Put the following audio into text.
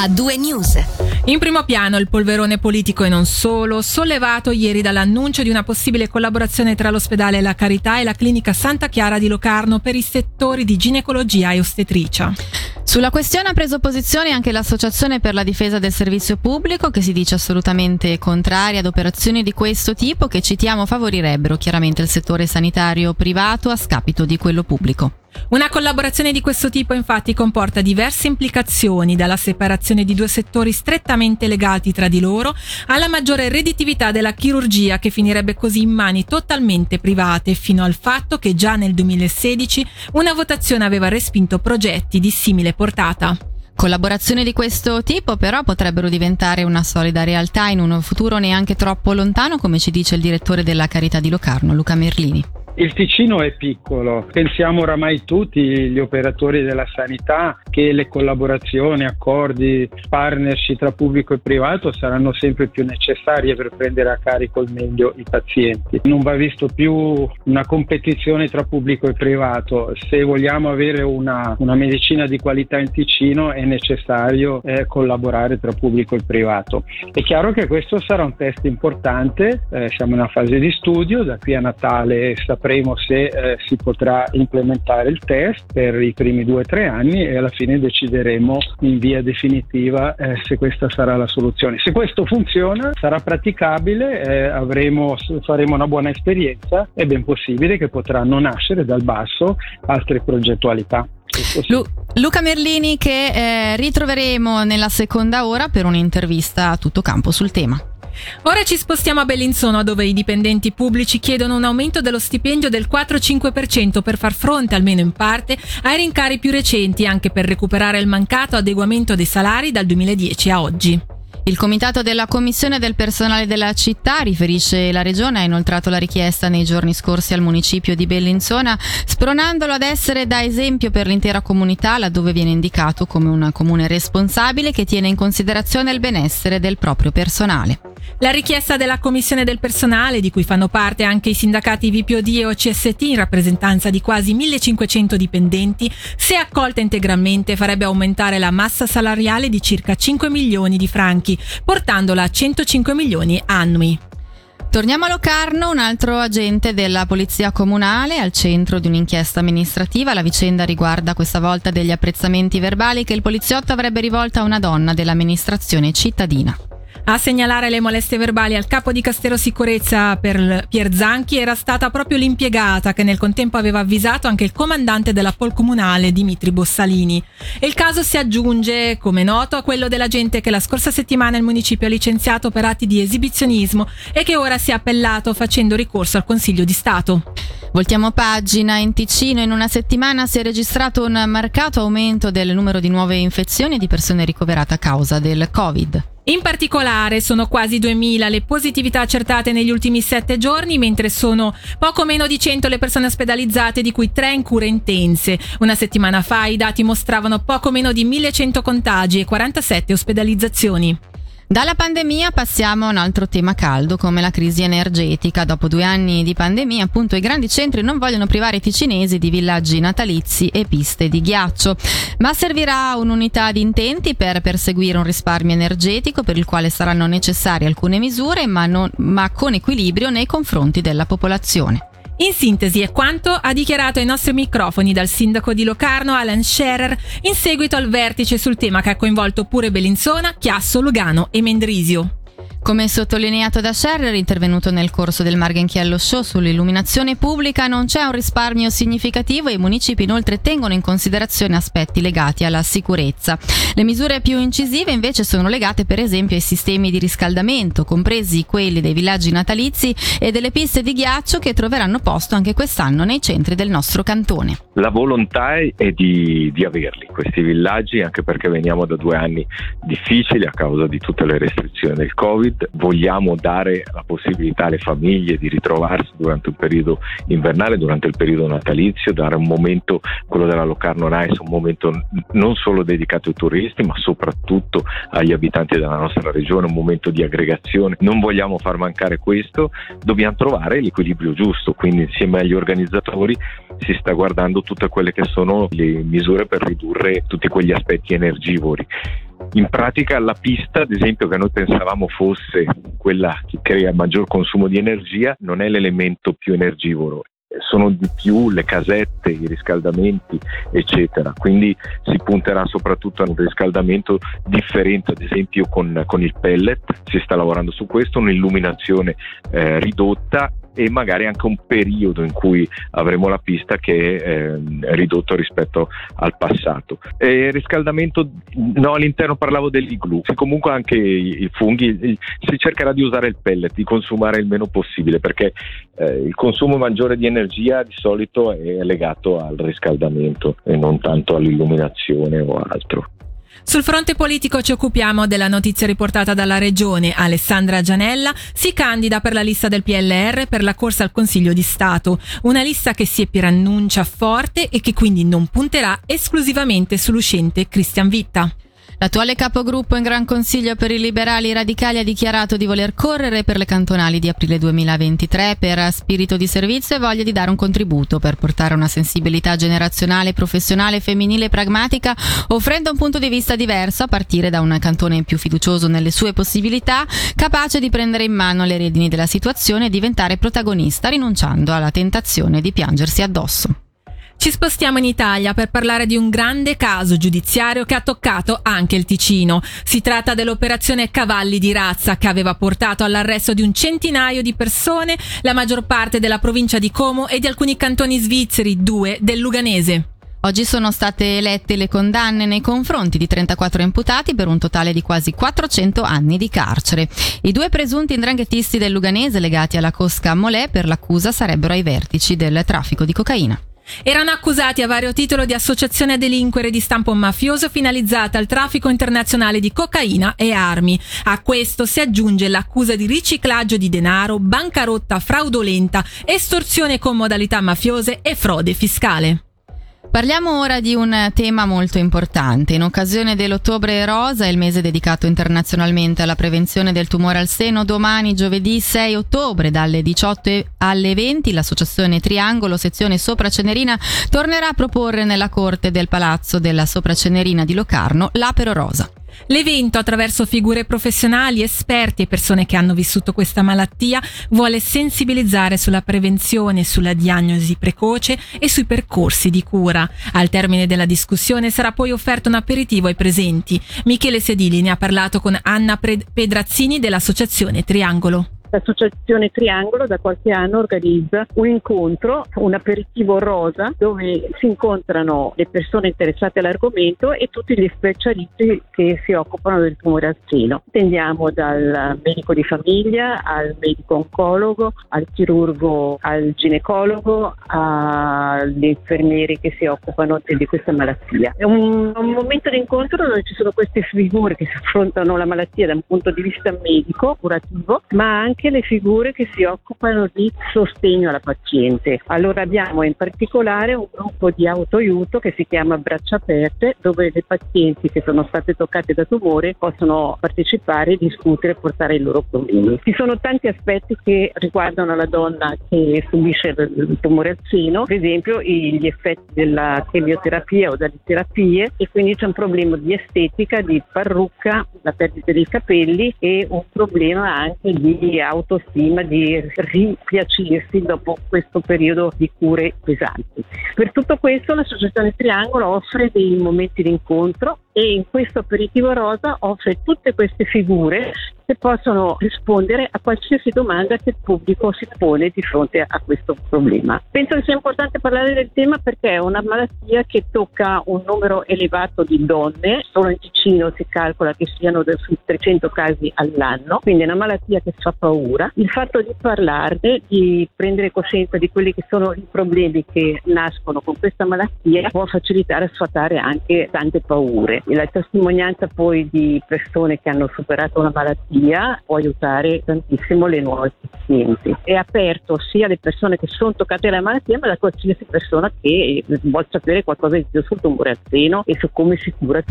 a due news. In primo piano il polverone politico e non solo, sollevato ieri dall'annuncio di una possibile collaborazione tra l'ospedale La Carità e la clinica Santa Chiara di Locarno per i settori di ginecologia e ostetricia. Sulla questione ha preso posizione anche l'Associazione per la difesa del servizio pubblico che si dice assolutamente contraria ad operazioni di questo tipo che citiamo favorirebbero chiaramente il settore sanitario privato a scapito di quello pubblico. Una collaborazione di questo tipo infatti comporta diverse implicazioni, dalla separazione di due settori strettamente legati tra di loro alla maggiore redditività della chirurgia che finirebbe così in mani totalmente private fino al fatto che già nel 2016 una votazione aveva respinto progetti di simile portata. Collaborazioni di questo tipo però potrebbero diventare una solida realtà in un futuro neanche troppo lontano, come ci dice il direttore della Carità di Locarno, Luca Merlini. Il Ticino è piccolo, pensiamo oramai tutti gli operatori della sanità che le collaborazioni, accordi, partnership tra pubblico e privato saranno sempre più necessarie per prendere a carico al meglio i pazienti. Non va visto più una competizione tra pubblico e privato, se vogliamo avere una, una medicina di qualità in Ticino è necessario eh, collaborare tra pubblico e privato. È chiaro che questo sarà un test importante, eh, siamo in una fase di studio, da qui a Natale sapremo sapremo se eh, si potrà implementare il test per i primi due o tre anni e alla fine decideremo in via definitiva eh, se questa sarà la soluzione. Se questo funziona, sarà praticabile, eh, avremo, faremo una buona esperienza, è ben possibile che potranno nascere dal basso altre progettualità. Lu- Luca Merlini che eh, ritroveremo nella seconda ora per un'intervista a tutto campo sul tema. Ora ci spostiamo a Bellinzona dove i dipendenti pubblici chiedono un aumento dello stipendio del 4-5% per far fronte, almeno in parte, ai rincari più recenti anche per recuperare il mancato adeguamento dei salari dal 2010 a oggi. Il comitato della Commissione del personale della città, riferisce la Regione, ha inoltrato la richiesta nei giorni scorsi al municipio di Bellinzona, spronandolo ad essere da esempio per l'intera comunità, laddove viene indicato come un comune responsabile che tiene in considerazione il benessere del proprio personale. La richiesta della Commissione del personale, di cui fanno parte anche i sindacati VPOD e OCST in rappresentanza di quasi 1500 dipendenti, se accolta integralmente farebbe aumentare la massa salariale di circa 5 milioni di franchi, portandola a 105 milioni annui. Torniamo a Locarno, un altro agente della Polizia Comunale al centro di un'inchiesta amministrativa. La vicenda riguarda questa volta degli apprezzamenti verbali che il poliziotto avrebbe rivolto a una donna dell'amministrazione cittadina. A segnalare le molestie verbali al capo di Castero Sicurezza per Pier Zanchi era stata proprio l'impiegata che nel contempo aveva avvisato anche il comandante della Pol Comunale Dimitri Bossalini. E il caso si aggiunge, come noto, a quello dell'agente che la scorsa settimana il municipio ha licenziato per atti di esibizionismo e che ora si è appellato facendo ricorso al Consiglio di Stato. Voltiamo pagina. In Ticino in una settimana si è registrato un marcato aumento del numero di nuove infezioni e di persone ricoverate a causa del Covid. In particolare sono quasi 2000 le positività accertate negli ultimi sette giorni, mentre sono poco meno di 100 le persone ospedalizzate, di cui 3 in cure intense. Una settimana fa i dati mostravano poco meno di 1100 contagi e 47 ospedalizzazioni. Dalla pandemia passiamo a un altro tema caldo come la crisi energetica. Dopo due anni di pandemia, appunto, i grandi centri non vogliono privare i ticinesi di villaggi natalizi e piste di ghiaccio. Ma servirà un'unità di intenti per perseguire un risparmio energetico per il quale saranno necessarie alcune misure, ma, non, ma con equilibrio nei confronti della popolazione. In sintesi è quanto ha dichiarato ai nostri microfoni dal sindaco di Locarno Alan Scherer in seguito al vertice sul tema che ha coinvolto pure Bellinzona, Chiasso, Lugano e Mendrisio. Come sottolineato da Scherrer, intervenuto nel corso del Marghenchiello Show sull'illuminazione pubblica, non c'è un risparmio significativo e i municipi inoltre tengono in considerazione aspetti legati alla sicurezza. Le misure più incisive invece sono legate per esempio ai sistemi di riscaldamento, compresi quelli dei villaggi natalizi e delle piste di ghiaccio che troveranno posto anche quest'anno nei centri del nostro cantone. La volontà è di, di averli, questi villaggi, anche perché veniamo da due anni difficili a causa di tutte le restrizioni del Covid vogliamo dare la possibilità alle famiglie di ritrovarsi durante il periodo invernale, durante il periodo natalizio, dare un momento, quello della Locarno Nice, un momento non solo dedicato ai turisti, ma soprattutto agli abitanti della nostra regione, un momento di aggregazione. Non vogliamo far mancare questo, dobbiamo trovare l'equilibrio giusto, quindi insieme agli organizzatori si sta guardando tutte quelle che sono le misure per ridurre tutti quegli aspetti energivori In pratica la pista, ad esempio, che noi pensavamo fosse quella che crea maggior consumo di energia, non è l'elemento più energivoro, sono di più le casette, i riscaldamenti, eccetera. Quindi si punterà soprattutto a un riscaldamento differente, ad esempio con, con il pellet, si sta lavorando su questo, un'illuminazione eh, ridotta e magari anche un periodo in cui avremo la pista che è eh, ridotto rispetto al passato. E riscaldamento, no, all'interno parlavo dell'iglu, comunque anche i, funghi, si cercherà di usare il pellet, di consumare il meno possibile perché eh, il consumo maggiore di energia di solito è legato al riscaldamento e non tanto all'illuminazione o altro. Sul fronte politico ci occupiamo della notizia riportata dalla regione. Alessandra Gianella si candida per la lista del PLR per la corsa al Consiglio di Stato, una lista che si preannuncia forte e che quindi non punterà esclusivamente sull'uscente Christian Vitta. L'attuale capogruppo in Gran Consiglio per i liberali radicali ha dichiarato di voler correre per le cantonali di aprile 2023 per spirito di servizio e voglia di dare un contributo per portare una sensibilità generazionale, professionale, femminile e pragmatica, offrendo un punto di vista diverso a partire da un cantone più fiducioso nelle sue possibilità, capace di prendere in mano le redini della situazione e diventare protagonista, rinunciando alla tentazione di piangersi addosso. Ci spostiamo in Italia per parlare di un grande caso giudiziario che ha toccato anche il Ticino. Si tratta dell'operazione Cavalli di razza che aveva portato all'arresto di un centinaio di persone, la maggior parte della provincia di Como e di alcuni cantoni svizzeri, due del Luganese. Oggi sono state elette le condanne nei confronti di 34 imputati per un totale di quasi 400 anni di carcere. I due presunti indranghettisti del Luganese legati alla Cosca Molè per l'accusa sarebbero ai vertici del traffico di cocaina. Erano accusati a vario titolo di associazione a delinquere di stampo mafioso finalizzata al traffico internazionale di cocaina e armi. A questo si aggiunge l'accusa di riciclaggio di denaro, bancarotta fraudolenta, estorsione con modalità mafiose e frode fiscale. Parliamo ora di un tema molto importante. In occasione dell'Ottobre Rosa, il mese dedicato internazionalmente alla prevenzione del tumore al seno, domani giovedì 6 ottobre dalle 18 alle 20 l'associazione Triangolo, sezione Sopra Cenerina, tornerà a proporre nella corte del Palazzo della Sopra Cenerina di Locarno l'Apero Rosa. L'evento, attraverso figure professionali, esperti e persone che hanno vissuto questa malattia, vuole sensibilizzare sulla prevenzione, sulla diagnosi precoce e sui percorsi di cura. Al termine della discussione sarà poi offerto un aperitivo ai presenti. Michele Sedili ne ha parlato con Anna Pedrazzini dell'associazione Triangolo. L'associazione Triangolo da qualche anno organizza un incontro, un aperitivo rosa, dove si incontrano le persone interessate all'argomento e tutti gli specialisti che si occupano del tumore al seno. Tendiamo dal medico di famiglia al medico oncologo, al chirurgo, al ginecologo, agli infermieri che si occupano di questa malattia. È un, un momento di incontro dove ci sono queste figure che si affrontano la malattia da un punto di vista medico, curativo, ma anche anche le figure che si occupano di sostegno alla paziente. Allora abbiamo in particolare un gruppo di autoaiuto che si chiama Braccia Aperte dove le pazienti che sono state toccate da tumore possono partecipare, discutere e portare i loro problemi. Ci sono tanti aspetti che riguardano la donna che subisce il tumore al seno, per esempio gli effetti della chemioterapia o delle terapie e quindi c'è un problema di estetica, di parrucca, la perdita dei capelli e un problema anche di autostima, di ripiacersi dopo questo periodo di cure pesanti. Per tutto questo l'associazione Triangolo offre dei momenti di incontro e in questo aperitivo rosa offre tutte queste figure che possono rispondere a qualsiasi domanda che il pubblico si pone di fronte a questo problema. Penso che sia importante parlare del tema perché è una malattia che tocca un numero elevato di donne, solo in Ticino si calcola che siano sui 300 casi all'anno, quindi è una malattia che fa paura. Il fatto di parlarne, di prendere coscienza di quelli che sono i problemi che nascono con questa malattia può facilitare e sfatare anche tante paure. La testimonianza poi di persone che hanno superato una malattia può aiutare tantissimo le nuove pazienti. È aperto sia alle persone che sono toccate dalla malattia, ma da qualsiasi persona che vuole sapere qualcosa di più sul tumore al seno e su come si cura.